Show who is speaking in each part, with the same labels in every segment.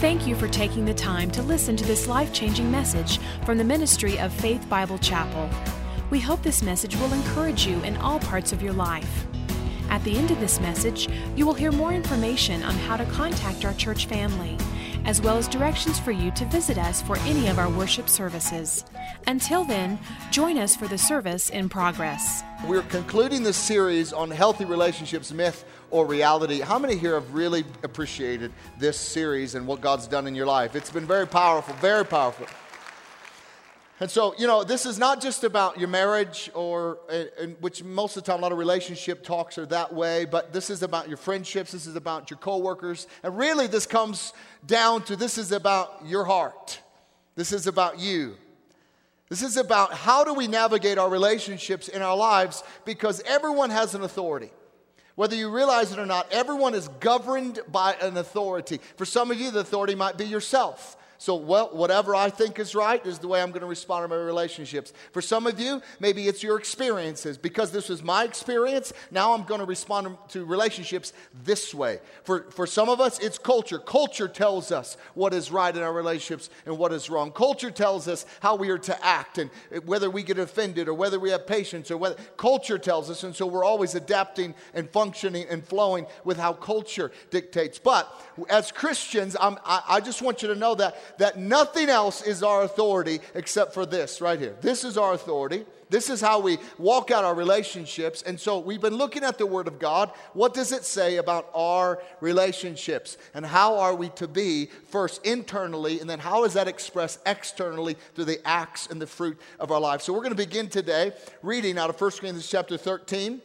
Speaker 1: Thank you for taking the time to listen to this life changing message from the ministry of Faith Bible Chapel. We hope this message will encourage you in all parts of your life. At the end of this message, you will hear more information on how to contact our church family, as well as directions for you to visit us for any of our worship services. Until then, join us for the service in progress.
Speaker 2: We're concluding this series on healthy relationships, myth or reality. How many here have really appreciated this series and what God's done in your life? It's been very powerful, very powerful. And so, you know, this is not just about your marriage, or uh, which most of the time a lot of relationship talks are that way, but this is about your friendships, this is about your coworkers. And really, this comes down to this is about your heart. This is about you. This is about how do we navigate our relationships in our lives because everyone has an authority. Whether you realize it or not, everyone is governed by an authority. For some of you, the authority might be yourself. So, well, whatever I think is right is the way I'm going to respond in my relationships. For some of you, maybe it's your experiences. Because this was my experience, now I'm going to respond to relationships this way. For, for some of us, it's culture. Culture tells us what is right in our relationships and what is wrong. Culture tells us how we are to act and uh, whether we get offended or whether we have patience or whether culture tells us. And so we're always adapting and functioning and flowing with how culture dictates. But as Christians, I, I just want you to know that that nothing else is our authority except for this right here. This is our authority. This is how we walk out our relationships. And so we've been looking at the Word of God. What does it say about our relationships? And how are we to be first internally, and then how is that expressed externally through the acts and the fruit of our life? So we're going to begin today reading out of 1 Corinthians chapter 13.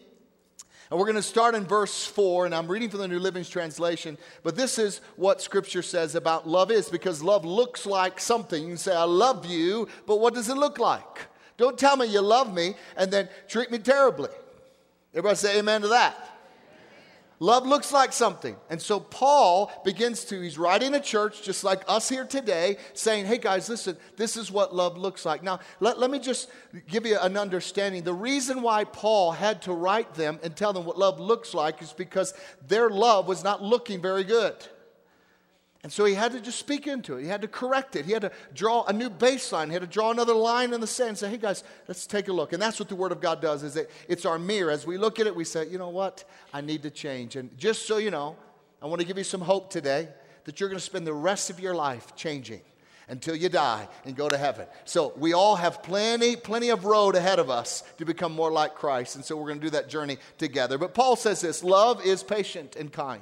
Speaker 2: And we're going to start in verse 4, and I'm reading from the New Living Translation. But this is what Scripture says about love is, because love looks like something. You can say, I love you, but what does it look like? Don't tell me you love me and then treat me terribly. Everybody say amen to that. Love looks like something. And so Paul begins to, he's writing a church just like us here today, saying, hey guys, listen, this is what love looks like. Now, let, let me just give you an understanding. The reason why Paul had to write them and tell them what love looks like is because their love was not looking very good. And so he had to just speak into it. He had to correct it. He had to draw a new baseline. He had to draw another line in the sand and say, hey guys, let's take a look. And that's what the Word of God does, is that it's our mirror. As we look at it, we say, you know what? I need to change. And just so you know, I want to give you some hope today that you're going to spend the rest of your life changing until you die and go to heaven. So we all have plenty, plenty of road ahead of us to become more like Christ. And so we're going to do that journey together. But Paul says this love is patient and kind.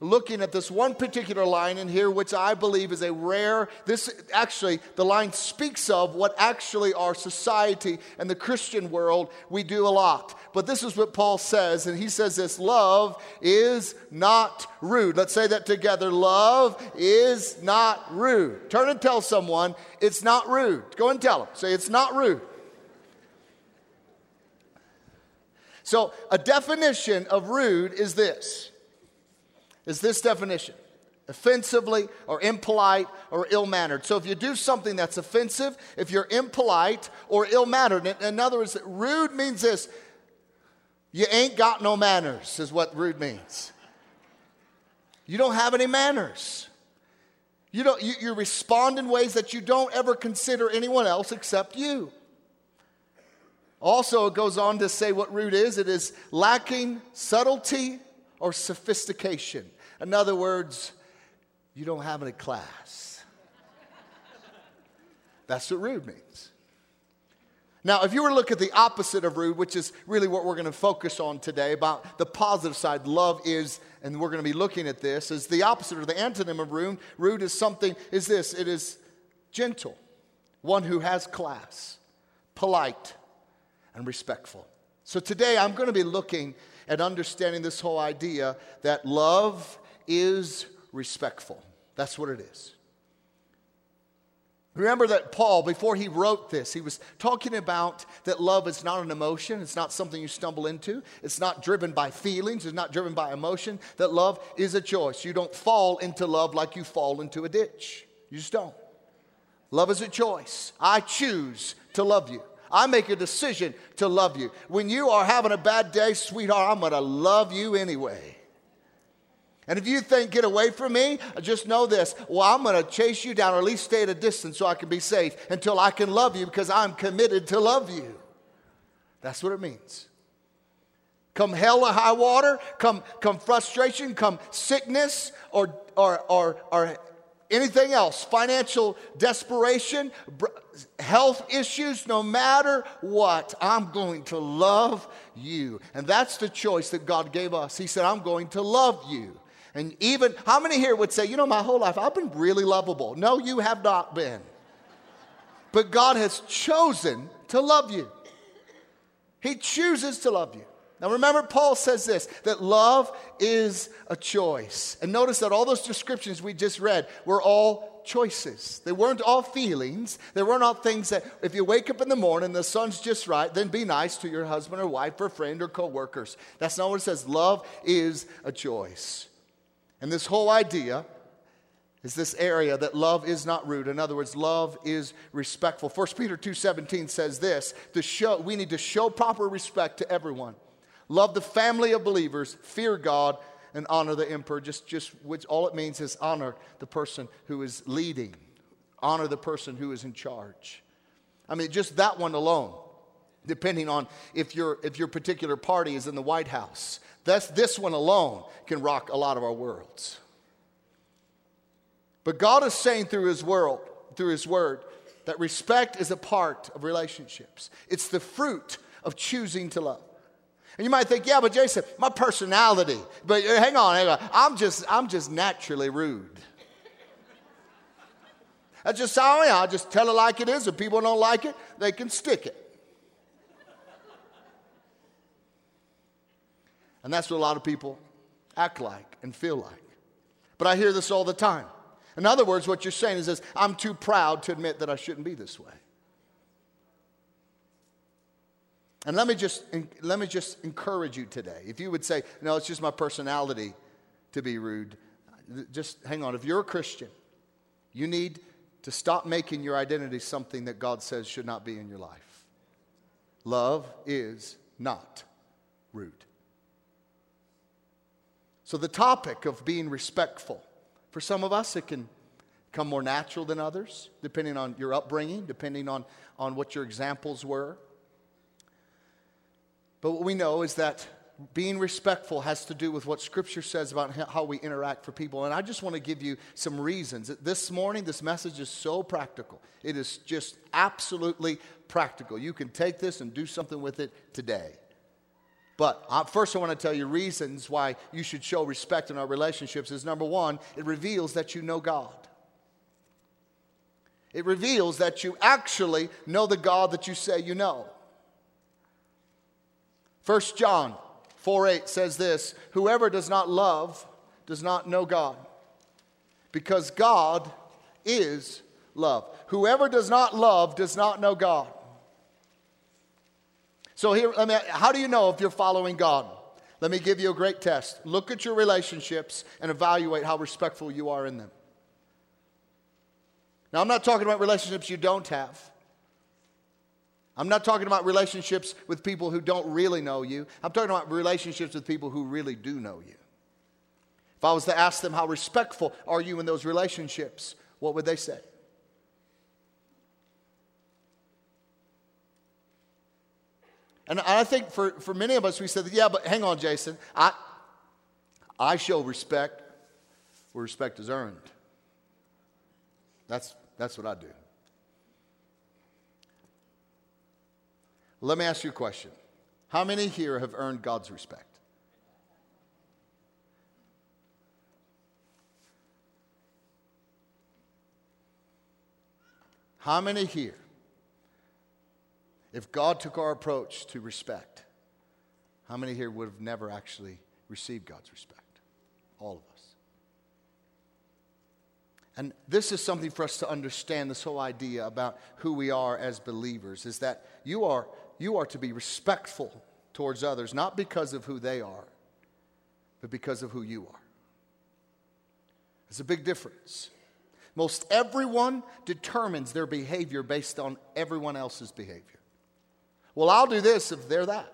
Speaker 2: looking at this one particular line in here, which I believe is a rare, this actually, the line speaks of what actually our society and the Christian world, we do a lot. But this is what Paul says, and he says this love is not rude. Let's say that together. Love is not rude. Turn and tell someone it's not rude. Go and tell them. Say it's not rude. So, a definition of rude is this is this definition offensively or impolite or ill mannered. So if you do something that's offensive, if you're impolite or ill mannered, in other words, rude means this you ain't got no manners, is what rude means. You don't have any manners. You, don't, you, you respond in ways that you don't ever consider anyone else except you. Also, it goes on to say what rude is it is lacking subtlety or sophistication. In other words, you don't have any class. That's what rude means. Now, if you were to look at the opposite of rude, which is really what we're going to focus on today, about the positive side, love is, and we're going to be looking at this, is the opposite or the antonym of rude. Rude is something, is this it is gentle, one who has class, polite, and respectful. So today I'm going to be looking at understanding this whole idea that love is respectful. That's what it is. Remember that Paul, before he wrote this, he was talking about that love is not an emotion. It's not something you stumble into. It's not driven by feelings. It's not driven by emotion. That love is a choice. You don't fall into love like you fall into a ditch. You just don't. Love is a choice. I choose to love you. I make a decision to love you. When you are having a bad day, sweetheart, I'm going to love you anyway. And if you think, get away from me, just know this. Well, I'm going to chase you down or at least stay at a distance so I can be safe until I can love you because I'm committed to love you. That's what it means. Come hell or high water, come, come frustration, come sickness or, or, or, or anything else, financial desperation, health issues, no matter what, I'm going to love you. And that's the choice that God gave us. He said, I'm going to love you. And even, how many here would say, you know, my whole life I've been really lovable? No, you have not been. But God has chosen to love you. He chooses to love you. Now remember, Paul says this that love is a choice. And notice that all those descriptions we just read were all choices. They weren't all feelings. They weren't all things that if you wake up in the morning, the sun's just right, then be nice to your husband or wife or friend or coworkers. That's not what it says. Love is a choice. And this whole idea is this area that love is not rude. In other words, love is respectful. 1 Peter 2:17 says this, to show we need to show proper respect to everyone. Love the family of believers, fear God, and honor the emperor. Just, just which all it means is honor the person who is leading, honor the person who is in charge. I mean, just that one alone, depending on if your if your particular party is in the White House that's, this one alone can rock a lot of our worlds. But God is saying through His world, through His Word, that respect is a part of relationships. It's the fruit of choosing to love. And you might think, yeah, but Jason, my personality. But uh, hang on, hang on. I'm just, I'm just naturally rude. That's just how I am. I just tell it like it is. If people don't like it, they can stick it. And that's what a lot of people act like and feel like. But I hear this all the time. In other words, what you're saying is this I'm too proud to admit that I shouldn't be this way. And let me just let me just encourage you today. If you would say, "No, it's just my personality to be rude." Just hang on. If you're a Christian, you need to stop making your identity something that God says should not be in your life. Love is not rude. So, the topic of being respectful, for some of us, it can come more natural than others, depending on your upbringing, depending on, on what your examples were. But what we know is that being respectful has to do with what Scripture says about how we interact for people. And I just want to give you some reasons. This morning, this message is so practical. It is just absolutely practical. You can take this and do something with it today. But uh, first, I want to tell you reasons why you should show respect in our relationships is number one, it reveals that you know God. It reveals that you actually know the God that you say you know. 1 John 4 8 says this Whoever does not love does not know God, because God is love. Whoever does not love does not know God. So here, I mean, how do you know if you're following God? Let me give you a great test. Look at your relationships and evaluate how respectful you are in them. Now, I'm not talking about relationships you don't have. I'm not talking about relationships with people who don't really know you. I'm talking about relationships with people who really do know you. If I was to ask them, how respectful are you in those relationships? What would they say? And I think for, for many of us, we said, yeah, but hang on, Jason. I, I show respect where respect is earned. That's, that's what I do. Let me ask you a question. How many here have earned God's respect? How many here if God took our approach to respect, how many here would have never actually received God's respect? All of us. And this is something for us to understand this whole idea about who we are as believers is that you are, you are to be respectful towards others, not because of who they are, but because of who you are. It's a big difference. Most everyone determines their behavior based on everyone else's behavior. Well, I'll do this if they're that.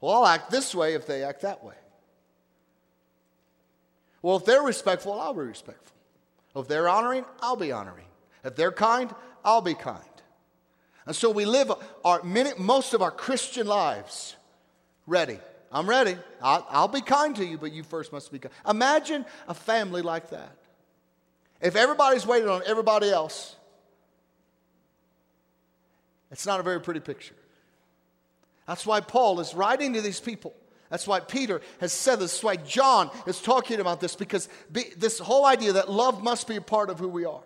Speaker 2: Well, I'll act this way if they act that way. Well, if they're respectful, I'll be respectful. If they're honoring, I'll be honoring. If they're kind, I'll be kind. And so we live our minute, most of our Christian lives ready. I'm ready. I'll, I'll be kind to you, but you first must be kind. Imagine a family like that. If everybody's waiting on everybody else, it's not a very pretty picture. That's why Paul is writing to these people. That's why Peter has said this. That's why John is talking about this because this whole idea that love must be a part of who we are.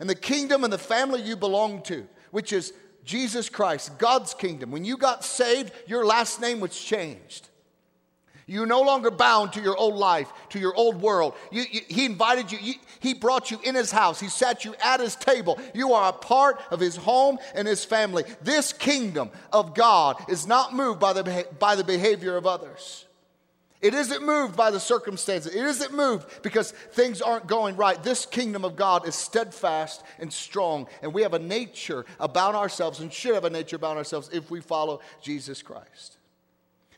Speaker 2: And the kingdom and the family you belong to, which is Jesus Christ, God's kingdom. When you got saved, your last name was changed. You're no longer bound to your old life, to your old world. You, you, he invited you, you, he brought you in his house, he sat you at his table. You are a part of his home and his family. This kingdom of God is not moved by the, by the behavior of others. It isn't moved by the circumstances. It isn't moved because things aren't going right. This kingdom of God is steadfast and strong, and we have a nature about ourselves and should have a nature about ourselves if we follow Jesus Christ.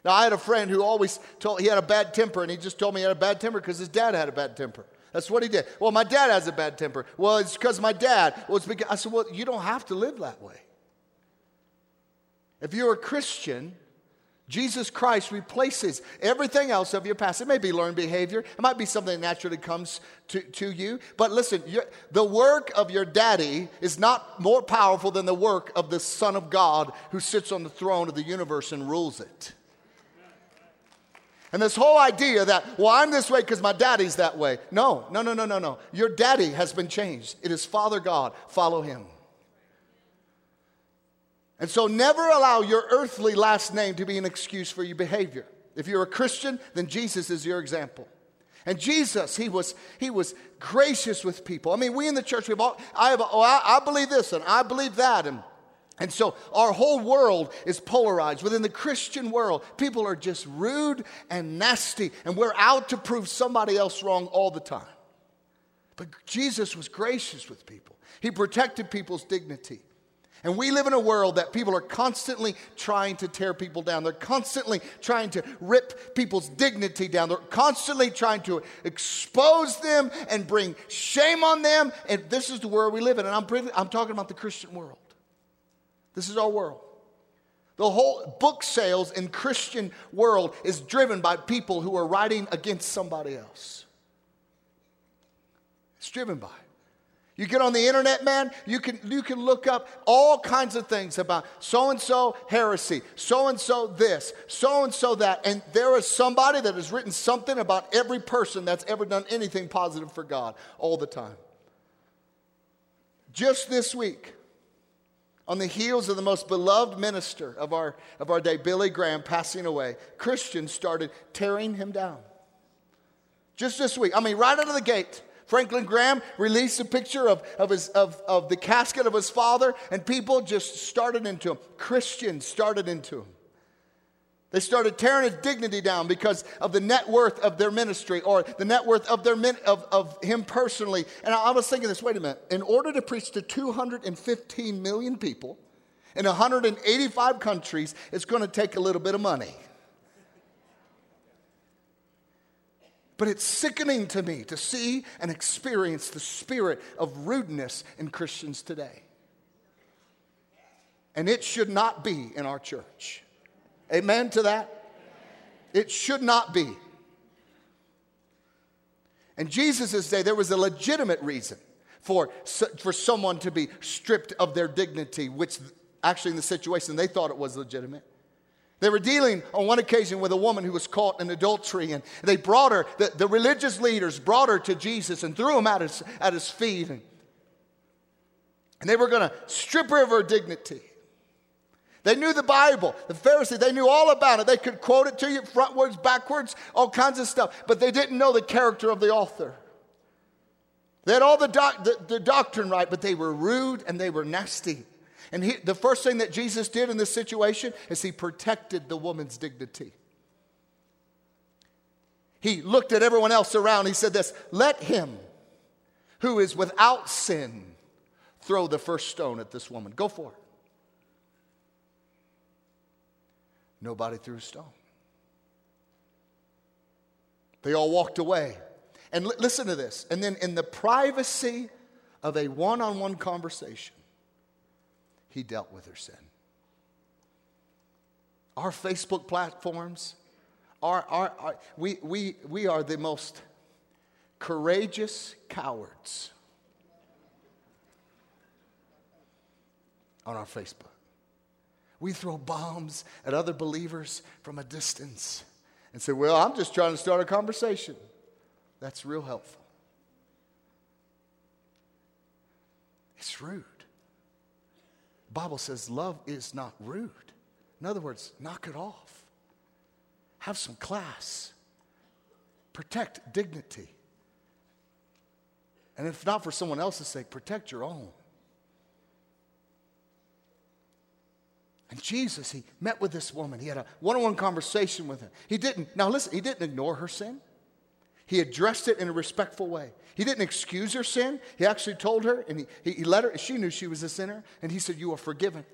Speaker 2: Now, I had a friend who always told he had a bad temper, and he just told me he had a bad temper because his dad had a bad temper. That's what he did. Well, my dad has a bad temper. Well, it's because my dad. Well, it's because I said, well, you don't have to live that way. If you're a Christian, Jesus Christ replaces everything else of your past. It may be learned behavior, it might be something that naturally comes to, to you. But listen, the work of your daddy is not more powerful than the work of the Son of God who sits on the throne of the universe and rules it. And this whole idea that, well, I'm this way because my daddy's that way. No, no, no, no, no, no. Your daddy has been changed. It is Father God. Follow him. And so never allow your earthly last name to be an excuse for your behavior. If you're a Christian, then Jesus is your example. And Jesus, he was, he was gracious with people. I mean, we in the church, we've all, I, have, oh, I, I believe this and I believe that. And and so our whole world is polarized. Within the Christian world, people are just rude and nasty, and we're out to prove somebody else wrong all the time. But Jesus was gracious with people, He protected people's dignity. And we live in a world that people are constantly trying to tear people down. They're constantly trying to rip people's dignity down. They're constantly trying to expose them and bring shame on them. And this is the world we live in. And I'm, I'm talking about the Christian world. This is our world. The whole book sales in Christian world is driven by people who are writing against somebody else. It's driven by. You get on the internet, man, you can, you can look up all kinds of things about so and so heresy, so and so this, so and so that. And there is somebody that has written something about every person that's ever done anything positive for God all the time. Just this week, on the heels of the most beloved minister of our, of our day, Billy Graham, passing away, Christians started tearing him down. Just this week, I mean, right out of the gate, Franklin Graham released a picture of, of, his, of, of the casket of his father, and people just started into him. Christians started into him. They started tearing his dignity down because of the net worth of their ministry or the net worth of, their min- of, of him personally. And I, I was thinking this wait a minute. In order to preach to 215 million people in 185 countries, it's going to take a little bit of money. But it's sickening to me to see and experience the spirit of rudeness in Christians today. And it should not be in our church. Amen to that? It should not be. In Jesus' day, there was a legitimate reason for, for someone to be stripped of their dignity, which actually in the situation they thought it was legitimate. They were dealing on one occasion with a woman who was caught in adultery, and they brought her, the, the religious leaders brought her to Jesus and threw him at his, at his feet. And, and they were going to strip her of her dignity. They knew the Bible. The Pharisees, they knew all about it. They could quote it to you frontwards, backwards, all kinds of stuff, but they didn't know the character of the author. They had all the, doc, the, the doctrine right, but they were rude and they were nasty. And he, the first thing that Jesus did in this situation is he protected the woman's dignity. He looked at everyone else around. He said, This, let him who is without sin throw the first stone at this woman. Go for it. Nobody threw a stone. They all walked away. And listen to this. And then, in the privacy of a one on one conversation, he dealt with her sin. Our Facebook platforms, our, our, our, we, we, we are the most courageous cowards on our Facebook. We throw bombs at other believers from a distance and say, Well, I'm just trying to start a conversation. That's real helpful. It's rude. The Bible says love is not rude. In other words, knock it off. Have some class. Protect dignity. And if not for someone else's sake, protect your own. And Jesus, he met with this woman. He had a one on one conversation with her. He didn't, now listen, he didn't ignore her sin. He addressed it in a respectful way. He didn't excuse her sin. He actually told her, and he, he let her, she knew she was a sinner, and he said, You are forgiven.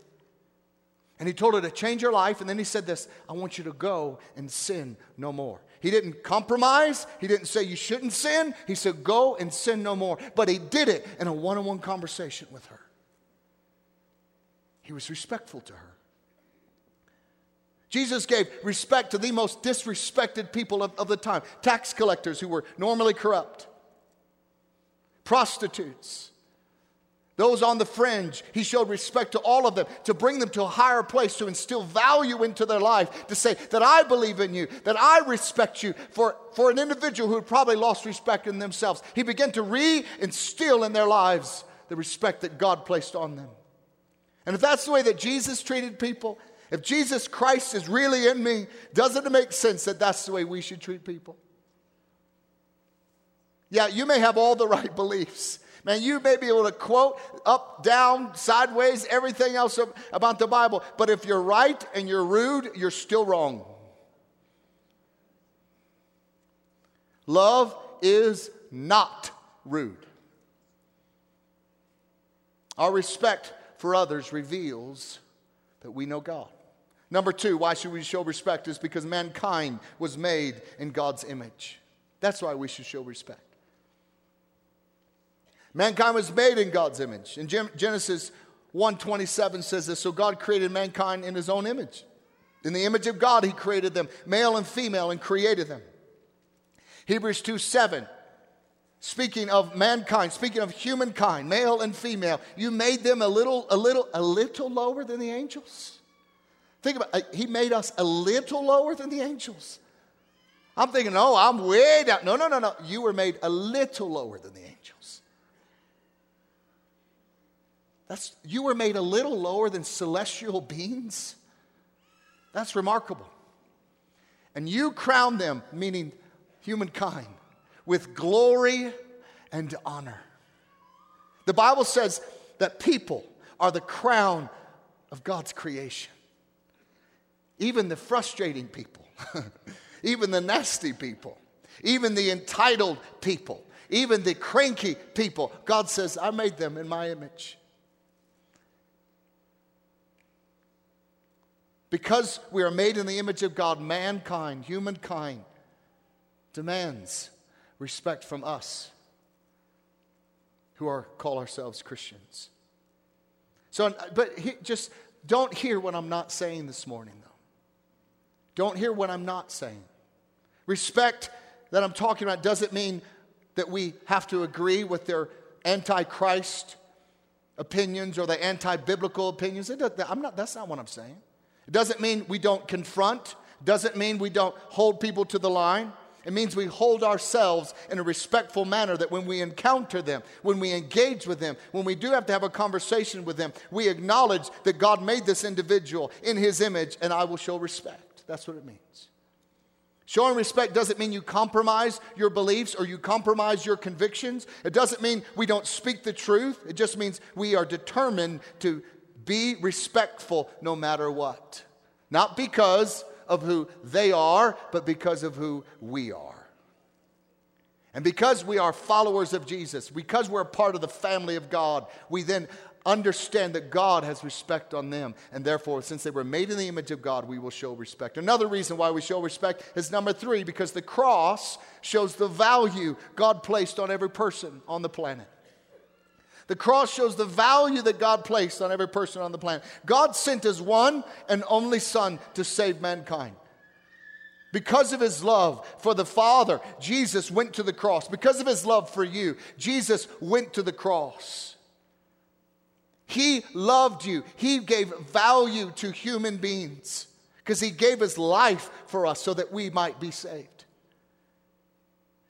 Speaker 2: And he told her to change her life, and then he said this I want you to go and sin no more. He didn't compromise. He didn't say you shouldn't sin. He said, Go and sin no more. But he did it in a one on one conversation with her. He was respectful to her. Jesus gave respect to the most disrespected people of, of the time tax collectors who were normally corrupt, prostitutes, those on the fringe. He showed respect to all of them to bring them to a higher place, to instill value into their life, to say that I believe in you, that I respect you. For, for an individual who had probably lost respect in themselves, he began to re instill in their lives the respect that God placed on them. And if that's the way that Jesus treated people, if Jesus Christ is really in me, doesn't it make sense that that's the way we should treat people? Yeah, you may have all the right beliefs. Man, you may be able to quote up, down, sideways, everything else about the Bible, but if you're right and you're rude, you're still wrong. Love is not rude. Our respect for others reveals that we know God. Number two, why should we show respect? Is because mankind was made in God's image. That's why we should show respect. Mankind was made in God's image. In Genesis 1:27 says this, so God created mankind in his own image. In the image of God, he created them, male and female, and created them. Hebrews 2 7, speaking of mankind, speaking of humankind, male and female, you made them a little, a little, a little lower than the angels. Think about it. Uh, he made us a little lower than the angels. I'm thinking, oh, I'm way down. No, no, no, no. You were made a little lower than the angels. That's, you were made a little lower than celestial beings. That's remarkable. And you crown them, meaning humankind, with glory and honor. The Bible says that people are the crown of God's creation. Even the frustrating people, even the nasty people, even the entitled people, even the cranky people, God says, I made them in my image. Because we are made in the image of God, mankind, humankind, demands respect from us who are call ourselves Christians. So, but he, just don't hear what I'm not saying this morning. Don't hear what I'm not saying. Respect that I'm talking about doesn't mean that we have to agree with their antichrist opinions or the anti-biblical opinions. I'm not, that's not what I'm saying. It doesn't mean we don't confront. Doesn't mean we don't hold people to the line. It means we hold ourselves in a respectful manner that when we encounter them, when we engage with them, when we do have to have a conversation with them, we acknowledge that God made this individual in his image and I will show respect. That's what it means. Showing respect doesn't mean you compromise your beliefs or you compromise your convictions. It doesn't mean we don't speak the truth. It just means we are determined to be respectful no matter what. Not because of who they are, but because of who we are. And because we are followers of Jesus, because we're a part of the family of God, we then understand that God has respect on them. And therefore, since they were made in the image of God, we will show respect. Another reason why we show respect is number three, because the cross shows the value God placed on every person on the planet. The cross shows the value that God placed on every person on the planet. God sent his one and only Son to save mankind. Because of his love for the Father, Jesus went to the cross. Because of his love for you, Jesus went to the cross. He loved you. He gave value to human beings because he gave his life for us so that we might be saved.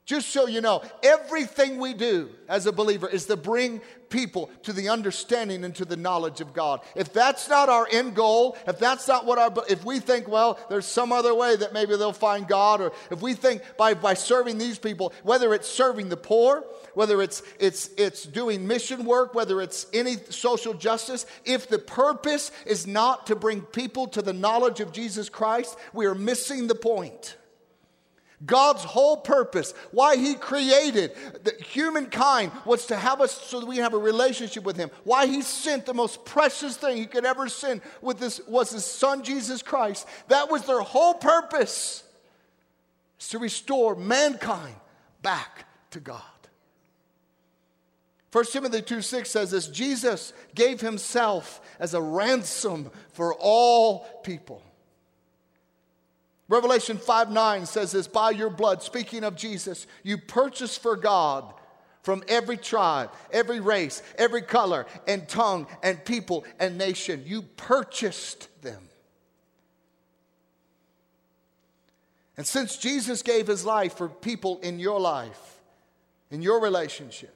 Speaker 2: Just so you know, everything we do as a believer is to bring people to the understanding and to the knowledge of God. If that's not our end goal, if that's not what our, if we think, well, there's some other way that maybe they'll find God, or if we think by, by serving these people, whether it's serving the poor, whether it's, it's, it's doing mission work, whether it's any social justice, if the purpose is not to bring people to the knowledge of Jesus Christ, we are missing the point. God's whole purpose, why He created humankind, was to have us so that we have a relationship with Him. Why He sent the most precious thing He could ever send with this was His Son Jesus Christ. That was their whole purpose, is to restore mankind back to God. 1 Timothy 2 6 says this Jesus gave Himself as a ransom for all people. Revelation 5 9 says this by your blood, speaking of Jesus, you purchased for God from every tribe, every race, every color, and tongue, and people, and nation. You purchased them. And since Jesus gave his life for people in your life, in your relationships,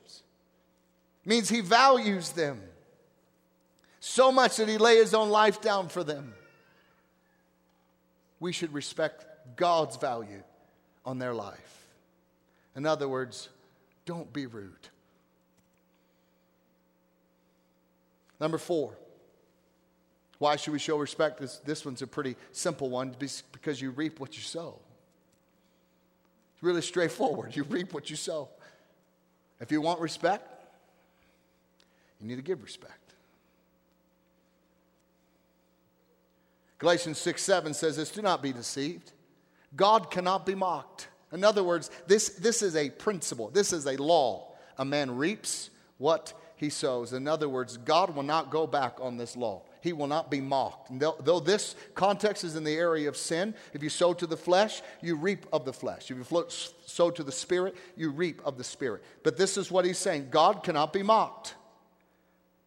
Speaker 2: means he values them so much that he lay his own life down for them we should respect God's value on their life. In other words, don't be rude. Number four, why should we show respect? This, this one's a pretty simple one because you reap what you sow. It's really straightforward. You reap what you sow. If you want respect, you need to give respect. Galatians 6 7 says this Do not be deceived. God cannot be mocked. In other words, this, this is a principle, this is a law. A man reaps what he sows. In other words, God will not go back on this law. He will not be mocked. And though, though this context is in the area of sin, if you sow to the flesh, you reap of the flesh. If you sow to the spirit, you reap of the spirit. But this is what he's saying God cannot be mocked.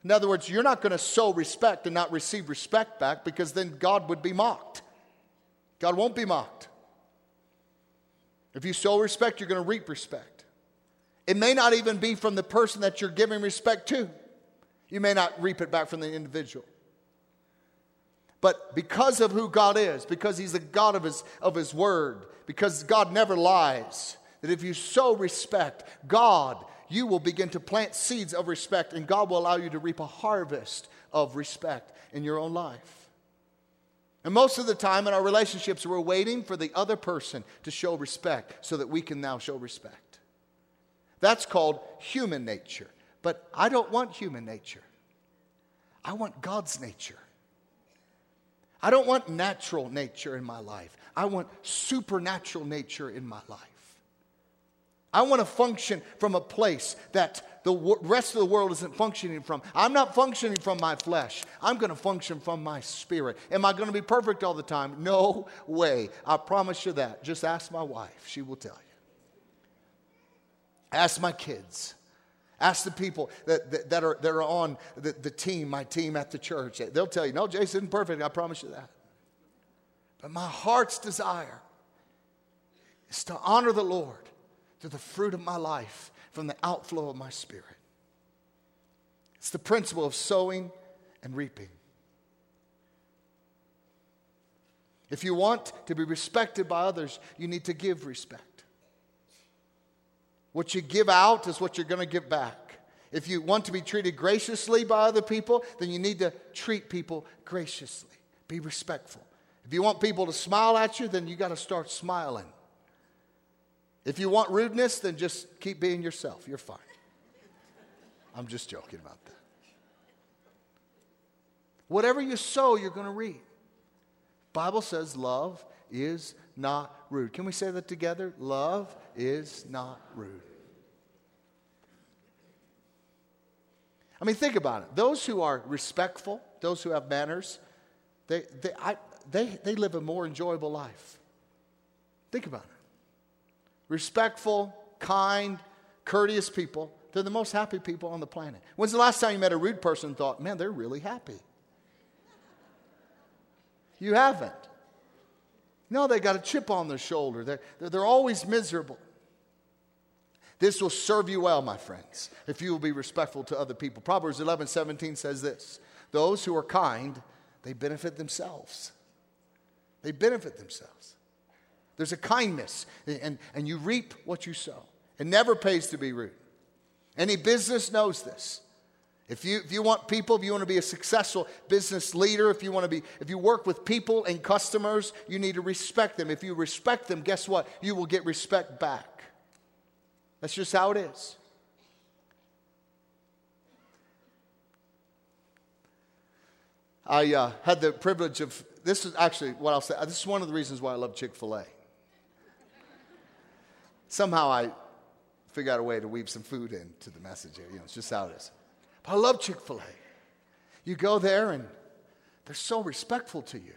Speaker 2: In other words, you're not going to sow respect and not receive respect back because then God would be mocked. God won't be mocked. If you sow respect, you're going to reap respect. It may not even be from the person that you're giving respect to. You may not reap it back from the individual. But because of who God is, because He's the God of His, of his Word, because God never lies, that if you sow respect, God you will begin to plant seeds of respect, and God will allow you to reap a harvest of respect in your own life. And most of the time in our relationships, we're waiting for the other person to show respect so that we can now show respect. That's called human nature. But I don't want human nature, I want God's nature. I don't want natural nature in my life. I want supernatural nature in my life. I want to function from a place that the rest of the world isn't functioning from. I'm not functioning from my flesh. I'm going to function from my spirit. Am I going to be perfect all the time? No way. I promise you that. Just ask my wife, she will tell you. Ask my kids. Ask the people that, that, that are, that are on the, the team, my team at the church. They'll tell you, no, Jason isn't perfect. I promise you that. But my heart's desire is to honor the Lord to the fruit of my life from the outflow of my spirit. It's the principle of sowing and reaping. If you want to be respected by others, you need to give respect. What you give out is what you're going to give back. If you want to be treated graciously by other people, then you need to treat people graciously. Be respectful. If you want people to smile at you, then you got to start smiling. If you want rudeness, then just keep being yourself. You're fine. I'm just joking about that. Whatever you sow, you're going to reap. Bible says love is not rude. Can we say that together? Love is not rude. I mean, think about it. Those who are respectful, those who have manners, they, they, I, they, they live a more enjoyable life. Think about it. Respectful, kind, courteous people, they're the most happy people on the planet. When's the last time you met a rude person and thought, man, they're really happy? You haven't. No, they got a chip on their shoulder. They're, they're, always miserable. This will serve you well, my friends, if you will be respectful to other people. Proverbs 11 17 says this Those who are kind, they benefit themselves. They benefit themselves. There's a kindness, and, and you reap what you sow. It never pays to be rude. Any business knows this. If you, if you want people, if you want to be a successful business leader, if you want to be, if you work with people and customers, you need to respect them. If you respect them, guess what? You will get respect back. That's just how it is. I uh, had the privilege of, this is actually what I'll say, this is one of the reasons why I love Chick fil A. Somehow I figure out a way to weave some food into the message. You know, it's just how it is. But I love Chick fil A. You go there and they're so respectful to you.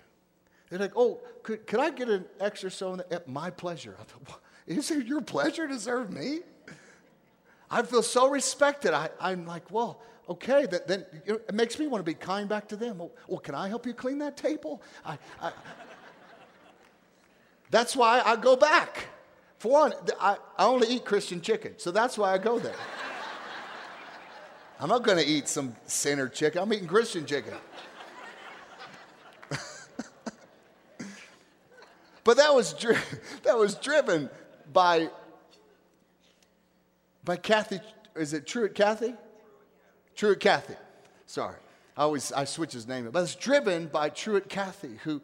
Speaker 2: They're like, oh, could, could I get an extra soda? At my pleasure. I thought, is it your pleasure to serve me? I feel so respected. I, I'm like, well, okay, then it makes me want to be kind back to them. Well, well can I help you clean that table? I, I, that's why I go back. For one, I, I only eat Christian chicken, so that's why I go there. I'm not going to eat some sinner chicken. I'm eating Christian chicken. but that was, dri- that was driven by, by Cathy. Is it Truett Cathy? Truett Cathy. Sorry. I always I switch his name. But it's driven by Truett Cathy, who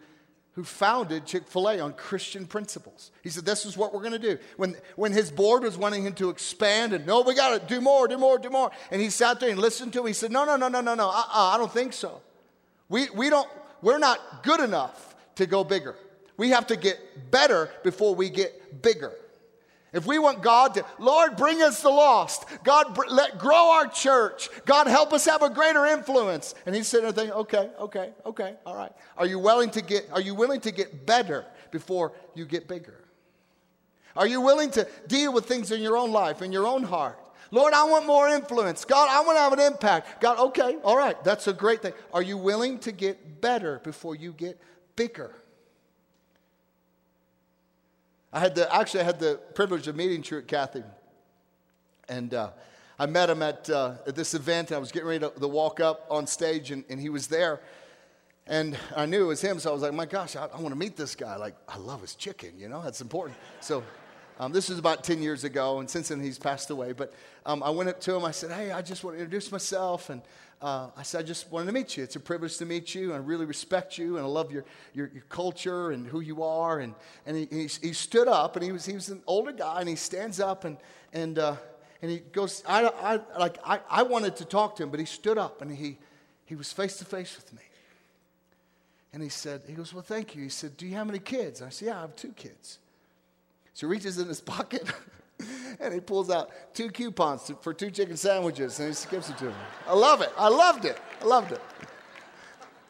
Speaker 2: who founded Chick fil A on Christian principles. He said, This is what we're going to do. When, when his board was wanting him to expand and, no, we got to do more, do more, do more. And he sat there and listened to him. He said, No, no, no, no, no, no, uh-uh, I don't think so. We, we don't, we're not good enough to go bigger. We have to get better before we get bigger. If we want God to, Lord, bring us the lost. God, br- let grow our church. God, help us have a greater influence. And he's sitting there thinking, okay, okay, okay, all right. Are you willing to get, are you willing to get better before you get bigger? Are you willing to deal with things in your own life, in your own heart? Lord, I want more influence. God, I want to have an impact. God, okay, all right, that's a great thing. Are you willing to get better before you get bigger? I had the, actually, I had the privilege of meeting Truett Cathy. And uh, I met him at, uh, at this event, and I was getting ready to, to walk up on stage, and, and, he was there. And I knew it was him, so I was like, my gosh, I, I want to meet this guy. Like, I love his chicken, you know, that's important. So um, this was about 10 years ago, and since then he's passed away. But um, I went up to him, I said, hey, I just want to introduce myself. And uh, I said, I just wanted to meet you. It's a privilege to meet you. I really respect you, and I love your, your, your culture and who you are. And, and he, he, he, stood up, and he was, he was an older guy, and he stands up, and, and, uh, and he goes, I, I, like, I, I wanted to talk to him, but he stood up, and he, he was face to face with me. And he said, he goes, well, thank you. He said, do you have any kids? I said, yeah, I have two kids. So he reaches in his pocket and he pulls out two coupons for two chicken sandwiches and he gives it to him. I love it. I loved it. I loved it.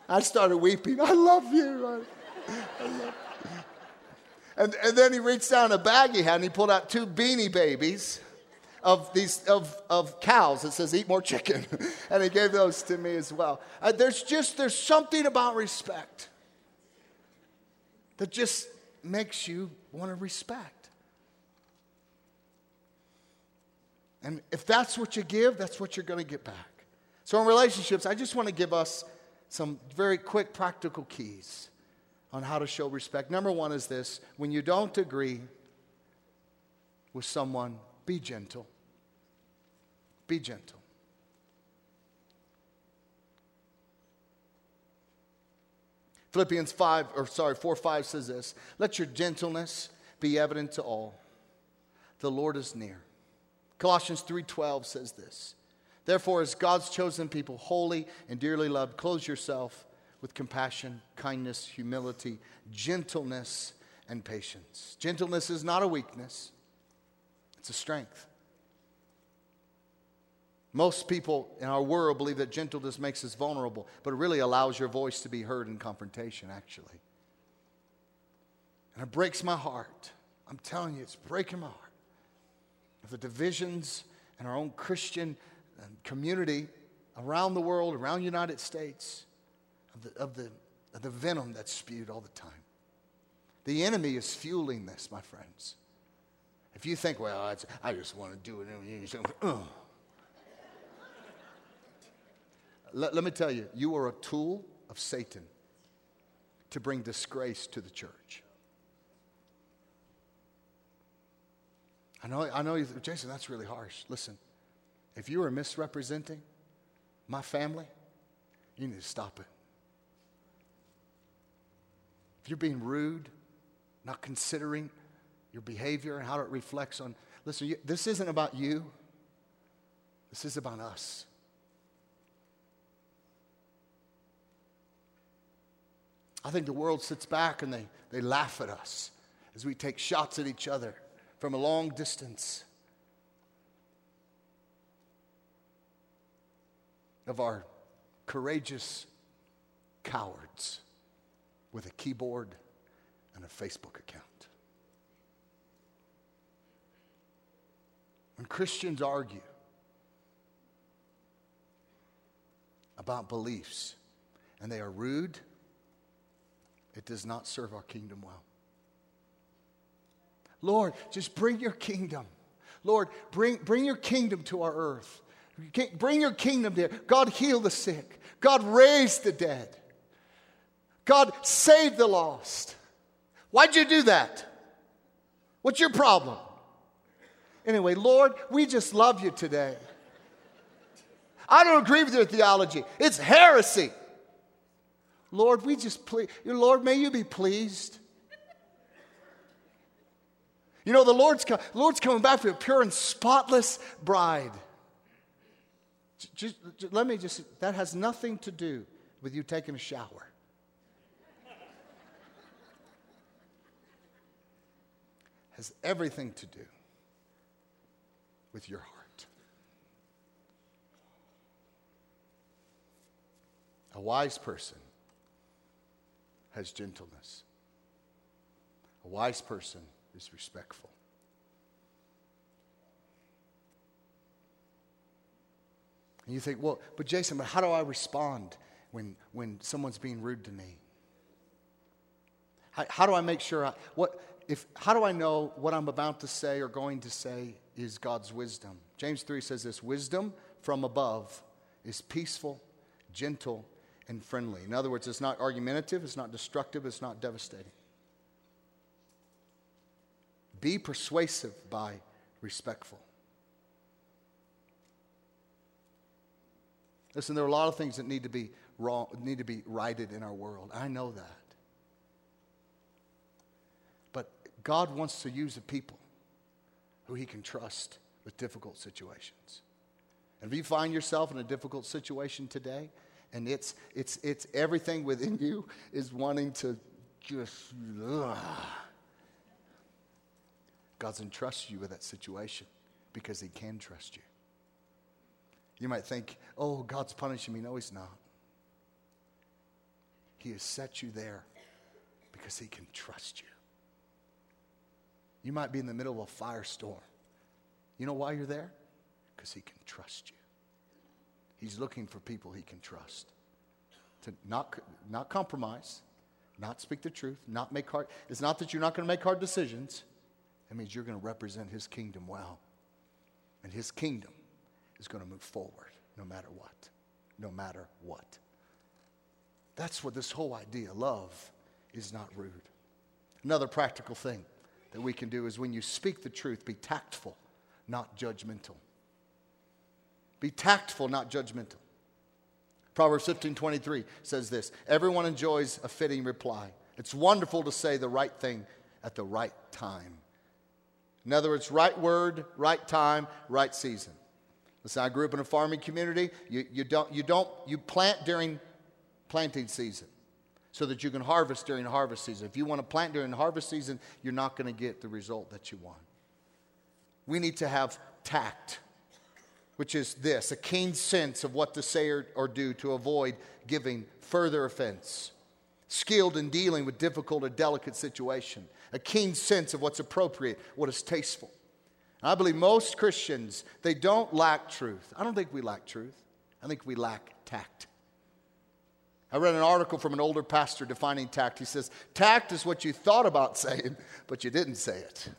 Speaker 2: I started weeping. I love you. I, I love and, and then he reached down in a bag he had and he pulled out two beanie babies of these of, of cows that says eat more chicken and he gave those to me as well uh, there's just there's something about respect that just makes you want to respect And if that's what you give, that's what you're going to get back. So, in relationships, I just want to give us some very quick practical keys on how to show respect. Number one is this when you don't agree with someone, be gentle. Be gentle. Philippians 5, or sorry, 4 5 says this Let your gentleness be evident to all. The Lord is near. Colossians 3:12 says this. Therefore, as God's chosen people, holy and dearly loved, clothe yourself with compassion, kindness, humility, gentleness, and patience. Gentleness is not a weakness, it's a strength. Most people in our world believe that gentleness makes us vulnerable, but it really allows your voice to be heard in confrontation, actually. And it breaks my heart. I'm telling you, it's breaking my heart. Of the divisions in our own Christian community around the world, around the United States, of the, of, the, of the venom that's spewed all the time. The enemy is fueling this, my friends. If you think, well, I just want to do it, uh. let, let me tell you, you are a tool of Satan to bring disgrace to the church. I know, I know, you, Jason, that's really harsh. Listen, if you are misrepresenting my family, you need to stop it. If you're being rude, not considering your behavior and how it reflects on, listen, you, this isn't about you, this is about us. I think the world sits back and they, they laugh at us as we take shots at each other from a long distance of our courageous cowards with a keyboard and a Facebook account. When Christians argue about beliefs and they are rude, it does not serve our kingdom well. Lord, just bring your kingdom. Lord, bring, bring your kingdom to our earth. Bring your kingdom there. God, heal the sick. God, raise the dead. God, save the lost. Why'd you do that? What's your problem? Anyway, Lord, we just love you today. I don't agree with your theology, it's heresy. Lord, we just please, Lord, may you be pleased. You know, the Lord's, com- Lord's coming back for a pure and spotless bride. Just, just, let me just, that has nothing to do with you taking a shower. has everything to do with your heart. A wise person has gentleness. A wise person is respectful. And you think, well, but Jason, but how do I respond when, when someone's being rude to me? How, how do I make sure I, what, if, how do I know what I'm about to say or going to say is God's wisdom? James 3 says this wisdom from above is peaceful, gentle, and friendly. In other words, it's not argumentative, it's not destructive, it's not devastating. Be persuasive by respectful. Listen, there are a lot of things that need to be wrong, need to be righted in our world. I know that. But God wants to use a people who He can trust with difficult situations. And if you find yourself in a difficult situation today, and it's it's it's everything within you is wanting to just ugh, God's entrusted you with that situation because He can trust you. You might think, oh, God's punishing me. No, He's not. He has set you there because He can trust you. You might be in the middle of a firestorm. You know why you're there? Because He can trust you. He's looking for people He can trust. To not, not compromise, not speak the truth, not make hard. It's not that you're not going to make hard decisions. That means you're going to represent His kingdom well. And His kingdom is going to move forward no matter what. No matter what. That's what this whole idea love is not rude. Another practical thing that we can do is when you speak the truth, be tactful, not judgmental. Be tactful, not judgmental. Proverbs 15 23 says this Everyone enjoys a fitting reply. It's wonderful to say the right thing at the right time. In other words, right word, right time, right season. Listen, I grew up in a farming community. You, you, don't, you, don't, you plant during planting season so that you can harvest during harvest season. If you want to plant during harvest season, you're not going to get the result that you want. We need to have tact, which is this a keen sense of what to say or, or do to avoid giving further offense, skilled in dealing with difficult or delicate situation, a keen sense of what's appropriate, what is tasteful. And I believe most Christians, they don't lack truth. I don't think we lack truth. I think we lack tact. I read an article from an older pastor defining tact. He says, Tact is what you thought about saying, but you didn't say it.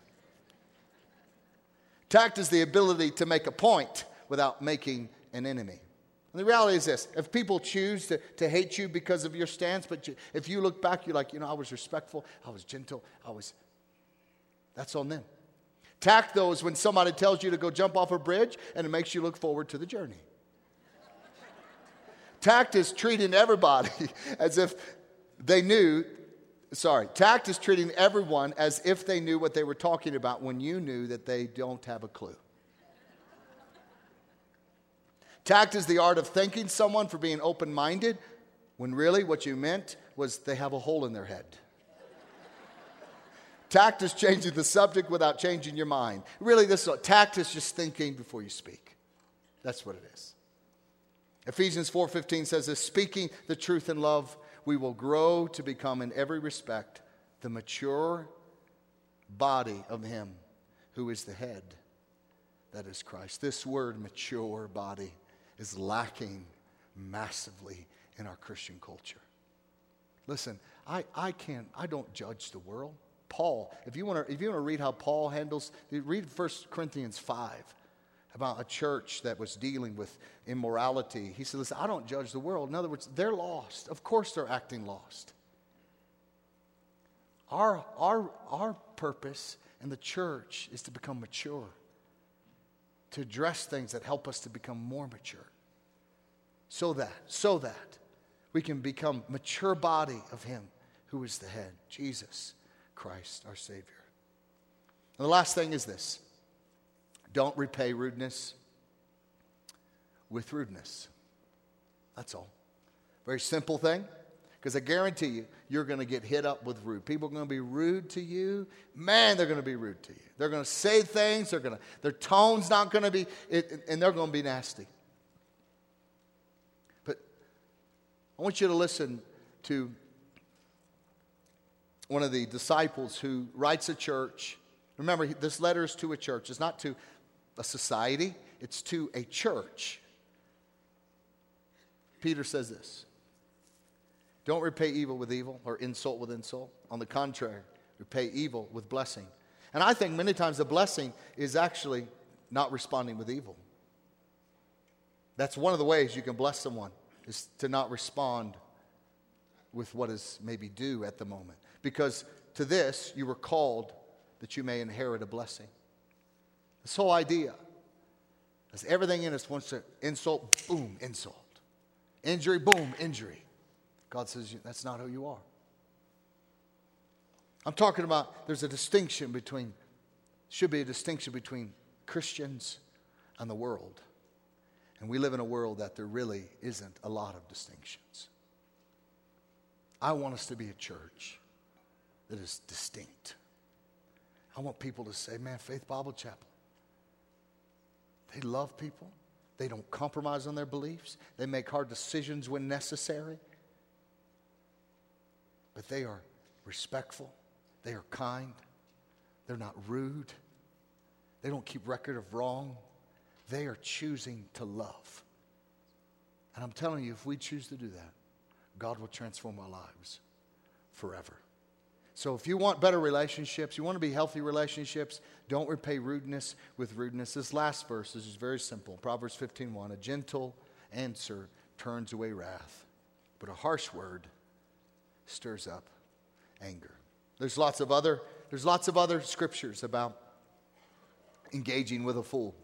Speaker 2: Tact is the ability to make a point without making an enemy. And the reality is this if people choose to, to hate you because of your stance, but you, if you look back, you're like, you know, I was respectful, I was gentle, I was. That's on them. Tact, though, is when somebody tells you to go jump off a bridge and it makes you look forward to the journey. Tact is treating everybody as if they knew, sorry, tact is treating everyone as if they knew what they were talking about when you knew that they don't have a clue. Tact is the art of thanking someone for being open minded when really what you meant was they have a hole in their head. tact is changing the subject without changing your mind. Really, this is, tact is just thinking before you speak. That's what it is. Ephesians 4:15 says this, speaking the truth in love, we will grow to become in every respect the mature body of him who is the head, that is Christ. This word mature body is lacking massively in our Christian culture. Listen, I, I can't, I don't judge the world. Paul, if you want to if you want to read how Paul handles, read 1 Corinthians 5 about a church that was dealing with immorality. He said, Listen, I don't judge the world. In other words, they're lost. Of course, they're acting lost. Our, our, our purpose in the church is to become mature, to address things that help us to become more mature. So that, so that we can become mature body of Him who is the head, Jesus Christ, our Savior. And the last thing is this don't repay rudeness with rudeness. That's all. Very simple thing. Because I guarantee you, you're going to get hit up with rude. People are going to be rude to you. Man, they're going to be rude to you. They're going to say things. They're going to, their tone's not going to be, it, and they're going to be nasty. But I want you to listen to one of the disciples who writes a church. Remember, this letter is to a church. It's not to a society, it's to a church. Peter says this Don't repay evil with evil or insult with insult. On the contrary, repay evil with blessing. And I think many times the blessing is actually not responding with evil. That's one of the ways you can bless someone, is to not respond with what is maybe due at the moment. Because to this you were called that you may inherit a blessing. This whole idea is everything in us wants to insult, boom, insult. Injury, boom, injury. God says that's not who you are. I'm talking about there's a distinction between, should be a distinction between Christians and the world. And we live in a world that there really isn't a lot of distinctions. I want us to be a church that is distinct. I want people to say, man, Faith Bible Chapel, they love people. They don't compromise on their beliefs. They make hard decisions when necessary. But they are respectful. They are kind. They're not rude. They don't keep record of wrong. They are choosing to love. And I'm telling you, if we choose to do that, God will transform our lives forever. So if you want better relationships, you want to be healthy relationships, don't repay rudeness with rudeness. This last verse is very simple. Proverbs 15:1. A gentle answer turns away wrath, but a harsh word stirs up anger. There's lots of other, there's lots of other scriptures about engaging with a fool.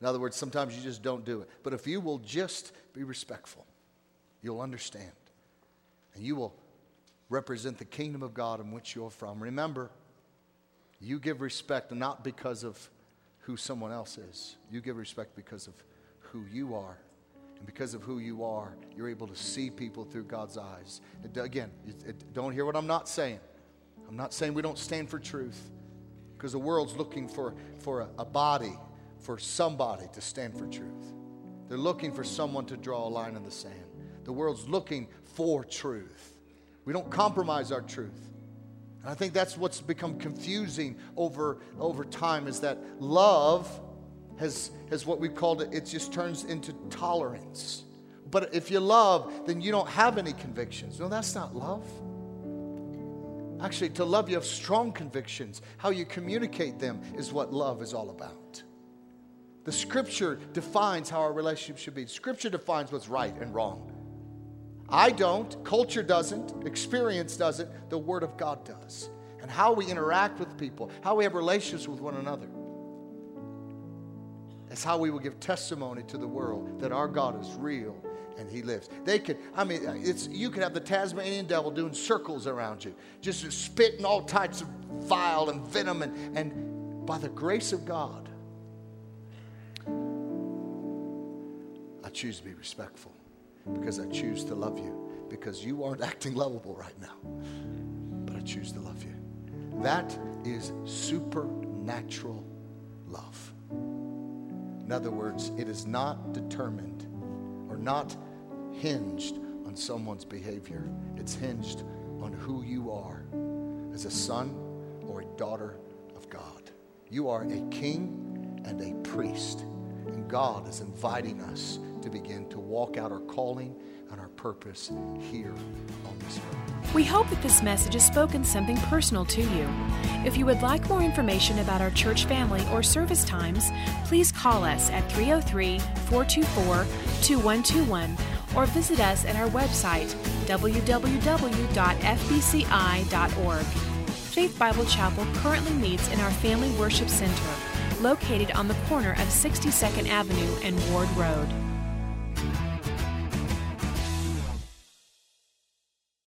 Speaker 2: In other words, sometimes you just don't do it. But if you will just be respectful, you'll understand. And you will represent the kingdom of God in which you're from. Remember, you give respect not because of who someone else is, you give respect because of who you are. And because of who you are, you're able to see people through God's eyes. It, again, it, it, don't hear what I'm not saying. I'm not saying we don't stand for truth because the world's looking for, for a, a body, for somebody to stand for truth. They're looking for someone to draw a line in the sand. The world's looking for truth. We don't compromise our truth. And I think that's what's become confusing over, over time is that love has, has what we've called it, it just turns into tolerance. But if you love, then you don't have any convictions. No, that's not love. Actually, to love, you have strong convictions. How you communicate them is what love is all about. The scripture defines how our relationship should be. Scripture defines what's right and wrong. I don't, culture doesn't, experience doesn't, the Word of God does. And how we interact with people, how we have relationships with one another. That's how we will give testimony to the world that our God is real and he lives. They could, I mean, it's you could have the Tasmanian devil doing circles around you, just spitting all types of vile and venom, and, and by the grace of God, I choose to be respectful because I choose to love you because you aren't acting lovable right now, but I choose to love you. That is supernatural love. In other words, it is not determined or not hinged on someone's behavior, it's hinged on who you are as a son or a daughter of God. You are a king and a priest, and God is inviting us to begin to walk out our calling and our purpose here on this earth.
Speaker 1: We hope that this message has spoken something personal to you. If you would like more information about our church family or service times, please call us at 303 424 2121 or visit us at our website www.fbci.org. Faith Bible Chapel currently meets in our Family Worship Center, located on the corner of 62nd Avenue and Ward Road.